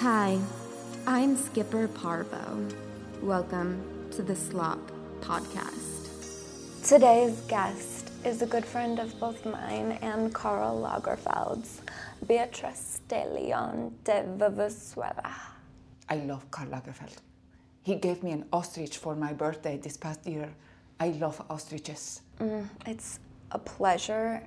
Hi, I'm Skipper Parvo. Welcome to the Slop Podcast. Today's guest is a good friend of both mine and Karl Lagerfeld's, Beatrice de Leon de Venezuela. I love Carl Lagerfeld. He gave me an ostrich for my birthday this past year. I love ostriches. Mm, it's a pleasure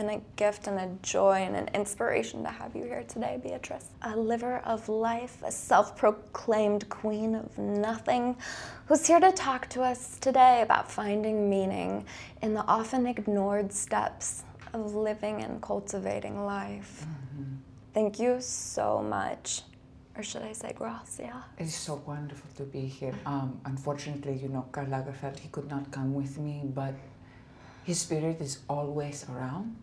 and a gift and a joy and an inspiration to have you here today, Beatrice. A liver of life, a self proclaimed queen of nothing, who's here to talk to us today about finding meaning in the often ignored steps of living and cultivating life. Thank you so much. Or should I say gracia? It is so wonderful to be here. Um, unfortunately, you know, Karl Lagerfeld, he could not come with me, but his spirit is always around.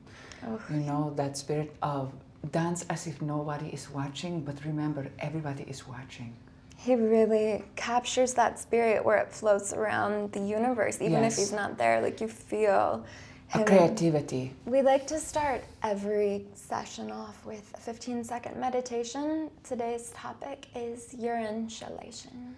Oh. You know, that spirit of dance as if nobody is watching, but remember, everybody is watching. He really captures that spirit where it floats around the universe, even if he's not there. Like you feel A creativity. We like to start every session off with a 15 second meditation. Today's topic is urine chelation.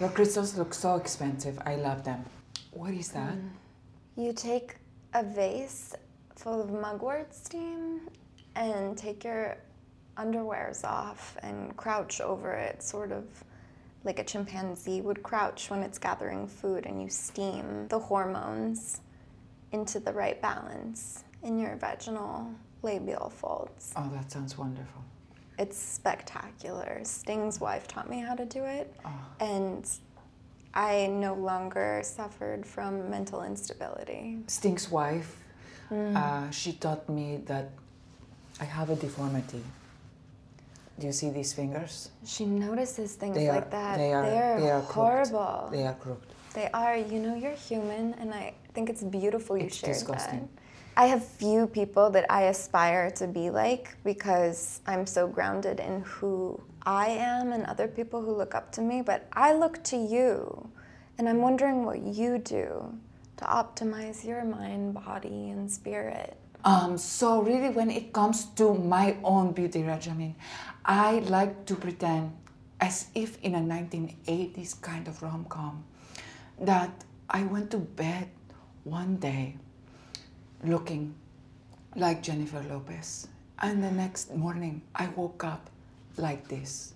Your crystals look so expensive. I love them. What is that? Mm. You take a vase full of mugwort steam and take your underwears off and crouch over it, sort of like a chimpanzee would crouch when it's gathering food, and you steam the hormones into the right balance in your vaginal labial folds. Oh, that sounds wonderful. It's spectacular. Sting's wife taught me how to do it, Oh. and I no longer suffered from mental instability. Sting's wife, uh, she taught me that I have a deformity. Do you see these fingers? She notices things They are, like that. They are, they are crooked. horrible. They are crooked. They are. You know, you're human, and I think it's beautiful you It's shared disgusting. that. I have few people that I aspire to be like because I'm so grounded in who I am and other people who look up to me. But I look to you, and I'm wondering what you do to optimize your mind, body, and spirit. Um, so really, when it comes to my own beauty regimen, I like to pretend as if in a 1980s kind of rom-com that I went to bed one day looking like Jennifer Lopez, and the next morning I woke up like this.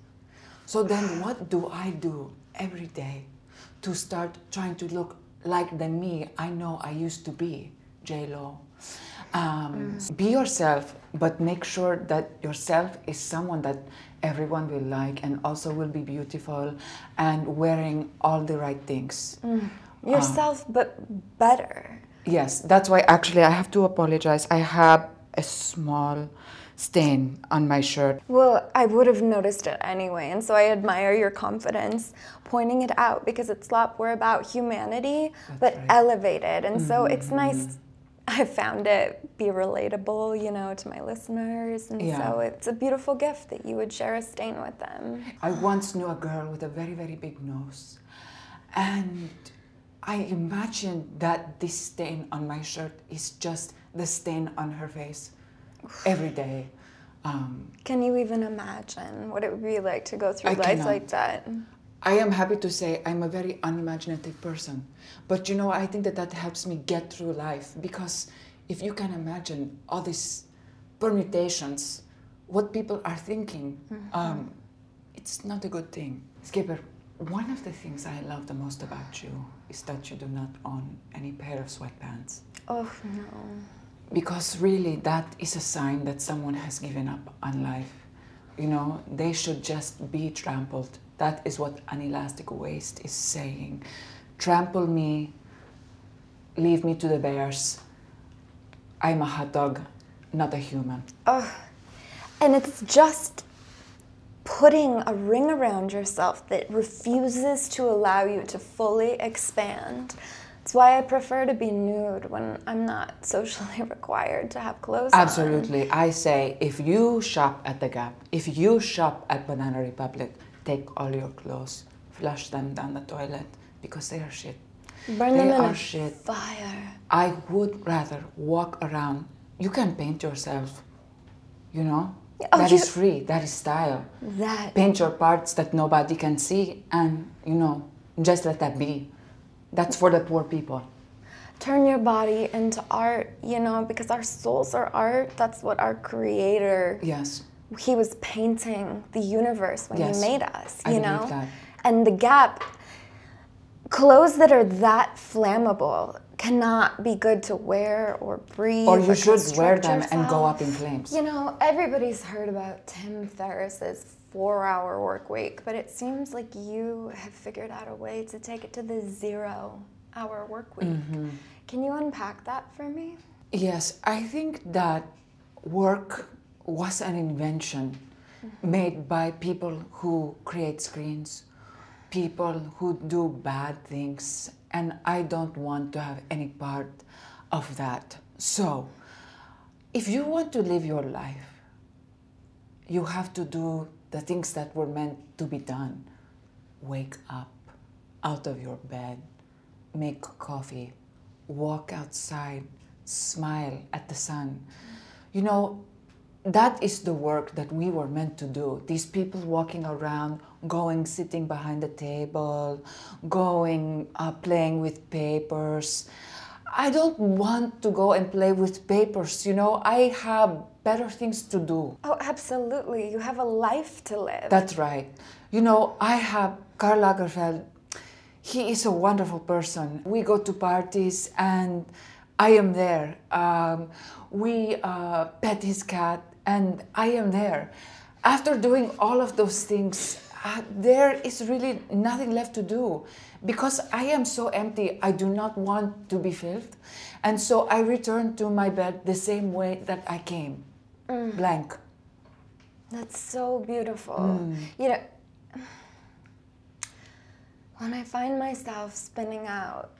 So then, what do I do every day to start trying to look like the me I know I used to be, J Lo? Um, mm. Be yourself, but make sure that yourself is someone that everyone will like and also will be beautiful and wearing all the right things. Mm. Um, yourself, but better. Yes, that's why actually I have to apologize. I have a small stain on my shirt. Well, I would have noticed it anyway, and so I admire your confidence pointing it out because it's slop. We're about humanity, but right. elevated, and so it's nice. Mm. I found it be relatable, you know, to my listeners, and Yeah. so it's a beautiful gift that you would share a stain with them. I once knew a girl with a very, very big nose. And I imagined that this stain on my shirt is just the stain on her face every day. Um, Can you even imagine what it would be like to go through I life cannot. like that? I am happy to say I'm a very unimaginative person. But you know, I think that that helps me get through life because if you can imagine all these permutations, what people are thinking, um, it's not a good thing. Skipper, one of the things I love the most about you is that you do not own any pair of sweatpants. Oh no. Because really, that is a sign that someone has given up on life. You know, they should just be trampled. That is what an elastic waist is saying. Trample me, leave me to the bears. I'm a hot dog, not a human. And it's just putting a ring around yourself that refuses to allow you to fully expand It's why I prefer to be nude when I'm not socially required to have clothes on. Absolutely. I say if you shop at the Gap, if you shop at Banana Republic, take all your clothes, flush them down the toilet because they are shit. Burn they them in shit. fire. I would rather walk around. You can paint yourself, you know? Oh, That you- is free, that is style. That Paint your parts that nobody can see and, you know, just let that be. That's for the poor people. turn your body into art, you know, because our souls are art. That's what our creator Yes. He was painting the universe when Yes, he made us, you believe know? that. And the gap clothes that are that flammable cannot be good to wear or breathe. Or you should wear them and go up in flames. You know, everybody's heard about Tim Ferriss's four hour work week, but it seems like you have figured out a way to take it to the zero hour work week. Mm-hmm. Can you unpack that for me? Yes, I think that work was an invention made by people who create screens, people who do bad things, and I don't want to have any part of that. So, if you want to live your life, you have to do the things that were meant to be done. Wake up out of your bed, make coffee, walk outside, smile at the sun. You know, that is the work that we were meant to do. These people walking around, going, sitting behind the table, going, uh, playing with papers. I don't want to go and play with papers. You know, I have better things to do. Oh, absolutely. You have a life to live. That's right. You know, I have Karl Lagerfeld. He is a wonderful person. We go to parties and I am there. Um, we uh, pet his cat and I am there. After doing all of those things, uh, there is really nothing left to do because I am so empty. I do not want to be filled. And so I return to my bed the same way that I came blank. That's so beautiful. Hmm. You know, when I find myself spinning out,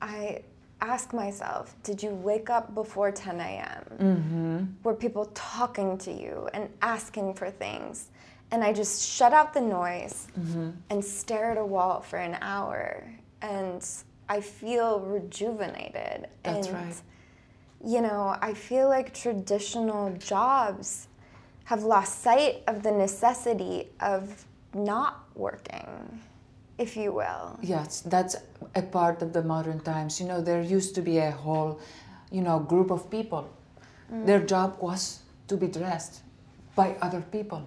I ask myself, did you wake up before 10 a.m.? Mm-hmm. Were people talking to you and asking for things? And I just shut out the noise Mm-hmm. and stare at a wall for an hour. And I feel rejuvenated. That's and, right. You know, I feel like traditional jobs have lost sight of the necessity of not working, if you will. Yes, that's a part of the modern times. You know, there used to be a whole, you know, group of people. Mm. Their job was to be dressed by other people.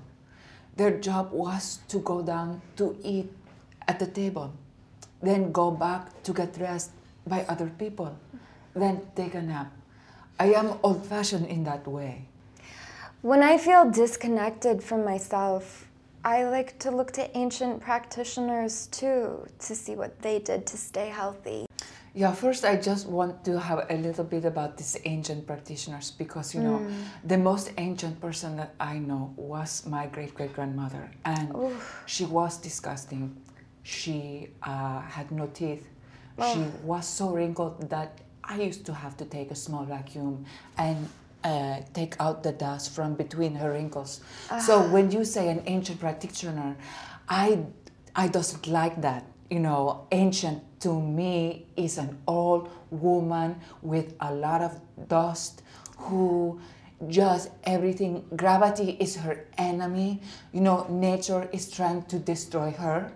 Their job was to go down to eat at the table, then go back to get dressed by other people, then take a nap. I am old fashioned in that way. When I feel disconnected from myself, I like to look to ancient practitioners too to see what they did to stay healthy. Yeah, first I just want to have a little bit about these ancient practitioners because you know the most ancient person that I know was my great great grandmother, and she was disgusting. She uh, had no teeth. She was so wrinkled that I used to have to take a small vacuum and uh, take out the dust from between her wrinkles. So when you say an ancient practitioner, I I doesn't like that. You know, ancient to me is an old woman with a lot of dust who just everything gravity is her enemy. You know, nature is trying to destroy her.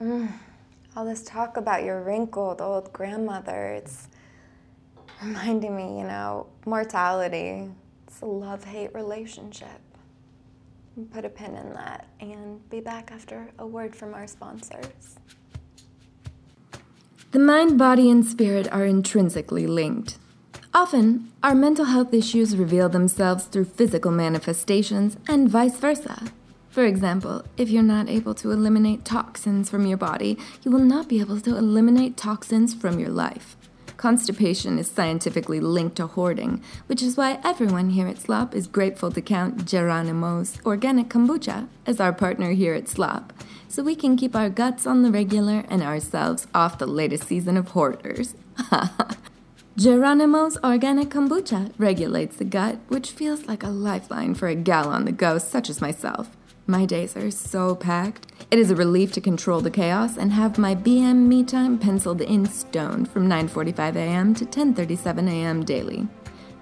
Mm, all this talk about your wrinkled old grandmother, it's reminding me, you know, mortality. It's a love hate relationship. Put a pin in that and be back after a word from our sponsors. The mind, body, and spirit are intrinsically linked. Often, our mental health issues reveal themselves through physical manifestations and vice versa. For example, if you're not able to eliminate toxins from your body, you will not be able to eliminate toxins from your life. Constipation is scientifically linked to hoarding, which is why everyone here at Slop is grateful to count Geronimo's Organic Kombucha as our partner here at Slop, so we can keep our guts on the regular and ourselves off the latest season of hoarders. Geronimo's Organic Kombucha regulates the gut, which feels like a lifeline for a gal on the go such as myself. My days are so packed. It is a relief to control the chaos and have my BM me time penciled in stone from 9:45 a.m. to 10:37 a.m. daily.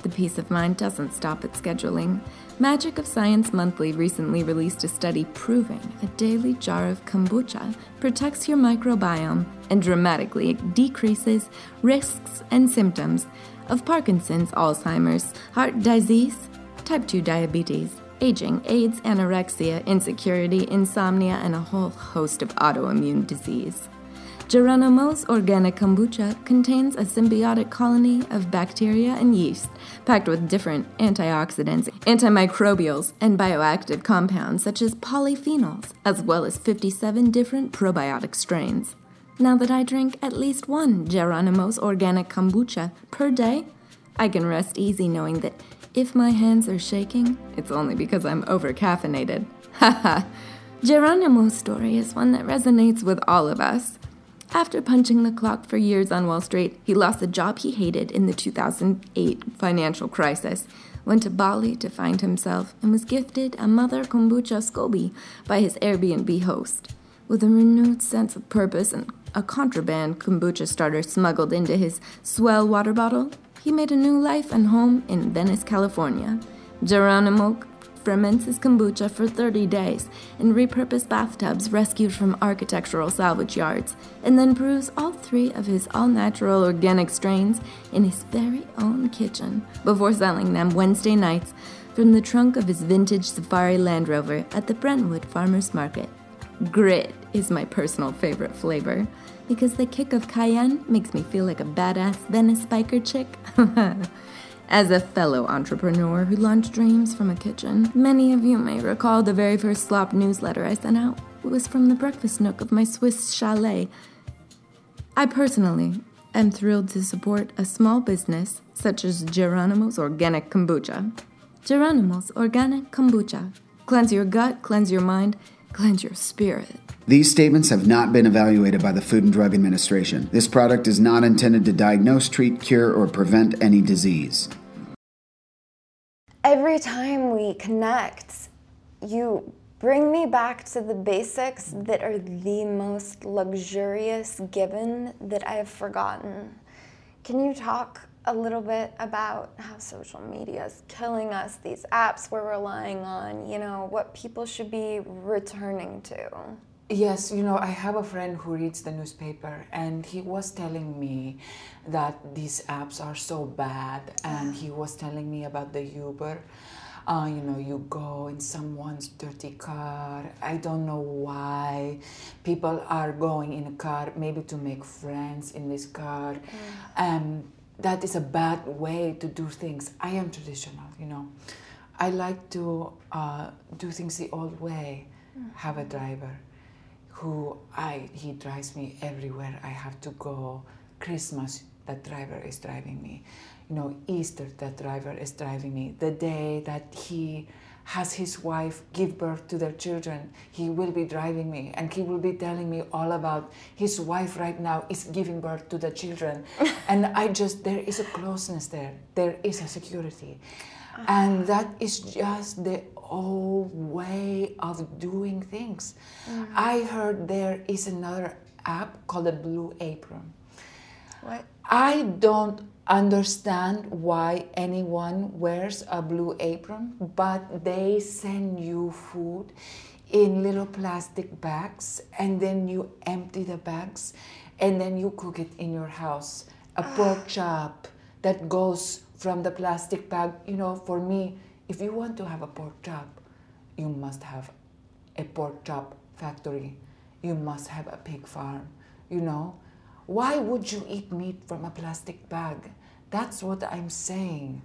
The peace of mind doesn't stop at scheduling. Magic of Science Monthly recently released a study proving a daily jar of kombucha protects your microbiome and dramatically decreases risks and symptoms of Parkinson's, Alzheimer's, heart disease, type 2 diabetes, aging, AIDS, anorexia, insecurity, insomnia, and a whole host of autoimmune disease. Geronimo's organic kombucha contains a symbiotic colony of bacteria and yeast, packed with different antioxidants, antimicrobials, and bioactive compounds such as polyphenols, as well as 57 different probiotic strains. Now that I drink at least one Geronimo's organic kombucha per day, I can rest easy knowing that if my hands are shaking, it's only because I'm overcaffeinated. Haha. Geronimo's story is one that resonates with all of us. After punching the clock for years on Wall Street, he lost the job he hated in the 2008 financial crisis, went to Bali to find himself, and was gifted a Mother Kombucha SCOBY by his Airbnb host. With a renewed sense of purpose and a contraband kombucha starter smuggled into his S'well water bottle, he made a new life and home in Venice, California. Geronimo ferments his kombucha for 30 days in repurposed bathtubs rescued from architectural salvage yards, and then brews all three of his all natural organic strains in his very own kitchen before selling them Wednesday nights from the trunk of his vintage Safari Land Rover at the Brentwood Farmers Market. Grit is my personal favorite flavor because the kick of cayenne makes me feel like a badass Venice biker chick. As a fellow entrepreneur who launched dreams from a kitchen, many of you may recall the very first slop newsletter I sent out. It was from the breakfast nook of my Swiss chalet. I personally am thrilled to support a small business such as Geronimo's Organic Kombucha. Geronimo's Organic Kombucha. Cleanse your gut, cleanse your mind, cleanse your spirit. These statements have not been evaluated by the Food and Drug Administration. This product is not intended to diagnose, treat, cure, or prevent any disease. Every time we connect, you bring me back to the basics that are the most luxurious given that I have forgotten. Can you talk a little bit about how social media is killing us, these apps we're relying on, you know, what people should be returning to? Yes, you know, I have a friend who reads the newspaper, and he was telling me that these apps are so bad, and he was telling me about the Uber. Uh, you know, you go in someone's dirty car. I don't know why people are going in a car, maybe to make friends in this car. Um, that is a bad way to do things. I am traditional, you know. I like to uh, do things the old way. Have a driver who I he drives me everywhere I have to go. Christmas, that driver is driving me. You know, Easter, that driver is driving me. The day that he has his wife give birth to their children, he will be driving me and he will be telling me all about his wife right now is giving birth to the children. and I just, there is a closeness there, there is a security. And that is just the old way of doing things. Mm. I heard there is another app called the Blue Apron. What? I don't understand why anyone wears a blue apron, but they send you food in little plastic bags and then you empty the bags and then you cook it in your house. A pork ah. chop that goes from the plastic bag. You know, for me, if you want to have a pork chop, you must have a pork chop factory. You must have a pig farm, you know. Why would you eat meat from a plastic bag? That's what I'm saying.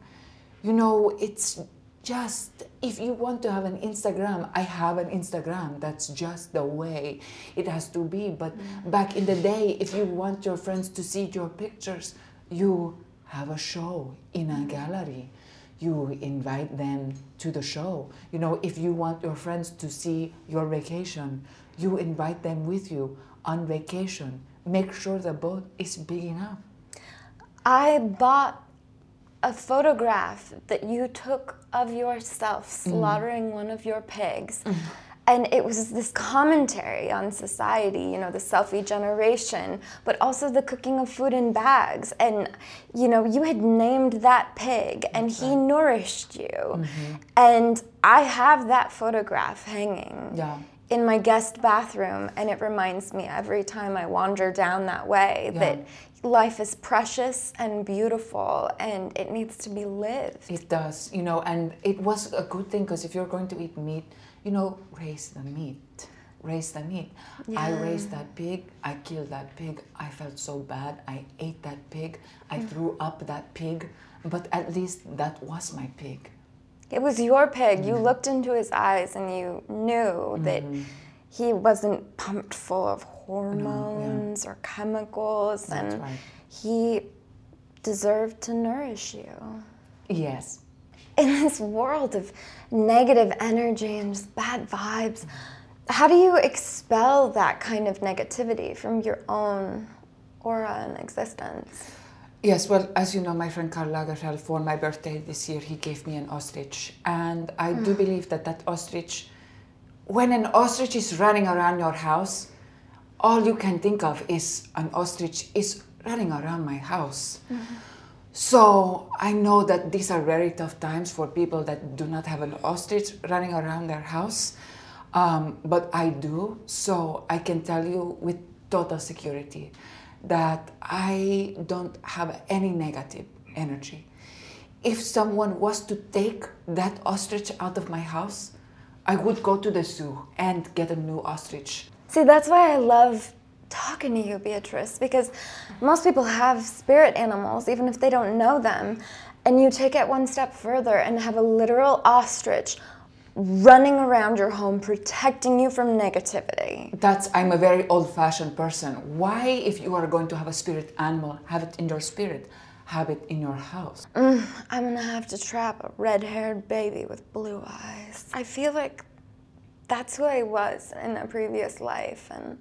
You know, it's just if you want to have an Instagram, I have an Instagram. That's just the way it has to be. But mm. back in the day, if you want your friends to see your pictures, You have a show in a gallery. You invite them to the show. You know, if you want your friends to see your vacation, you invite them with you on vacation. Make sure the boat is big enough. I bought a photograph that you took of yourself mm. slaughtering one of your pigs. Mm. And it was this commentary on society, you know, the selfie generation, but also the cooking of food in bags. And, you know, you had named that pig and he nourished you. Mm-hmm. And I have that photograph hanging Yeah. in my guest bathroom and it reminds me every time I wander down that way Yeah. that life is precious and beautiful and it needs to be lived. It does, you know, and it was a good thing because if you're going to eat meat, you know, raise the meat. Raise the meat. I raised that pig. I killed that pig. I felt so bad. I ate that pig. I threw up that pig. But at least that was my pig. It was your pig. Mm-hmm. You looked into his eyes and you knew that he wasn't pumped full of hormones or chemicals That's and right. he deserved to nourish you. Yes. In this world of negative energy and just bad vibes, how do you expel that kind of negativity from your own aura and existence? Yes, well, as you know, my friend Karl Lagerfeld, for my birthday this year, he gave me an ostrich. And I do mm. believe that that ostrich, when an ostrich is running around your house, all you can think of is an ostrich is running around my house. Mm-hmm. So I know that these are very tough times for people that do not have an ostrich running around their house. Um, but I do, so I can tell you with total security that I don't have any negative energy. If someone was to take that ostrich out of my house, I would go to the zoo and get a new ostrich. See, that's why I love talking to you, Beatrice, because most people have spirit animals, even if they don't know them. And you take it one step further and have a literal ostrich running around your home, protecting you from negativity. That's I'm a very old-fashioned person. Why, if you are going to have a spirit animal, have it in your spirit, have it in your house? Mm, I'm gonna have to trap a red haired baby with blue eyes. I feel like that's who I was in a previous life, and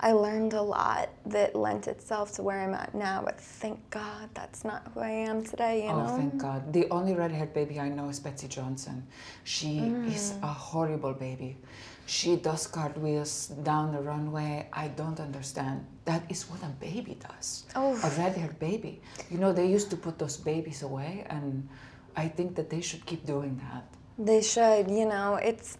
I learned a lot that lent itself to where I'm at now, but thank God that's not who I am today, you Oh, know? thank God. The only red-haired baby I know is Betsey Johnson. She mm. is a horrible baby. She does cartwheels down the runway. I don't understand. That is what a baby does. Oh. A red-haired baby. You know, they used to put those babies away, and I think that they should keep doing that. They should, you know, it's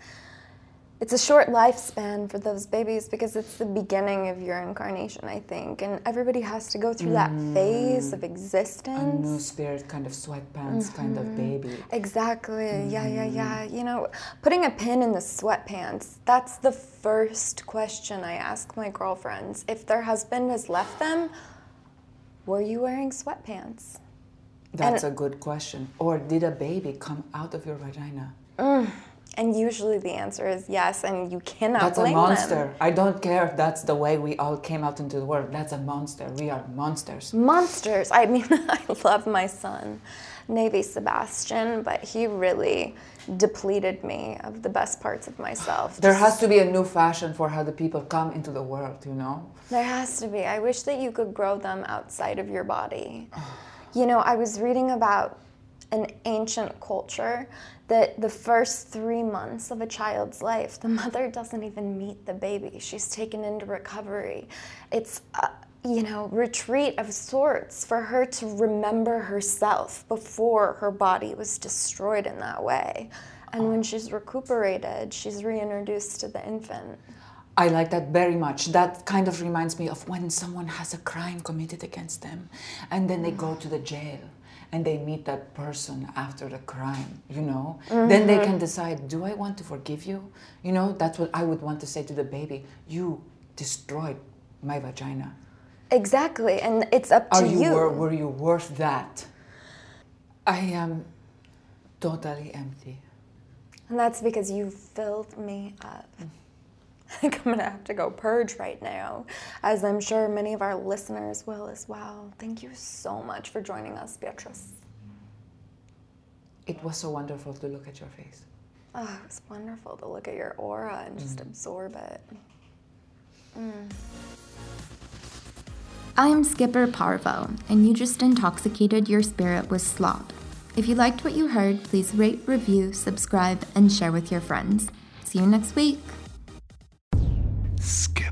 it's a short lifespan for those babies because it's the beginning of your incarnation, I think. And everybody has to go through that mm. phase of existence. A new spirit, kind of sweatpants, kind of mm-hmm. baby. Exactly. Yeah, yeah, mm-hmm. yeah. You know, putting a pin in the sweatpants, that's the first question I ask my girlfriends. If their husband has left them, were you wearing sweatpants? That's a good question. Or did a baby come out of your vagina? Mm. And usually the answer is yes, and you cannot. That's a monster. them. I don't care if that's the way we all came out into the world. That's a monster. We are monsters. Monsters. I mean, I love my son, Navy Sebastian, but he really depleted me of the best parts of myself. There has to be a new fashion for how the people come into the world, you know? There has to be. I wish that you could grow them outside of your body. You know, I was reading about an ancient culture that the first three months of a child's life, the mother doesn't even meet the baby. She's taken into recovery. It's a, you know, retreat of sorts for her to remember herself before her body was destroyed in that way. And when oh. she's recuperated, she's reintroduced to the infant. I like that very much. That kind of reminds me of when someone has a crime committed against them and then they go mm. to the jail and they meet that person after the crime, you know? Then they mm-hmm. can decide, do I want to forgive you? You know, that's what I would want to say to the baby. You destroyed my vagina. Exactly, and it's up to Are you, Were, were you worth that? I am totally empty. And that's because you filled me up. I think I'm gonna have to go purge right now, as I'm sure many of our listeners will as well. Thank you so much for joining us, Beatrice. It was so wonderful to look at your face. Oh, it was wonderful to look at your aura and just mm. absorb it. Mm. I'm Skipper Parvo, and you just intoxicated your spirit with slop. If you liked what you heard, please rate, review, subscribe, and share with your friends. See you next week skin.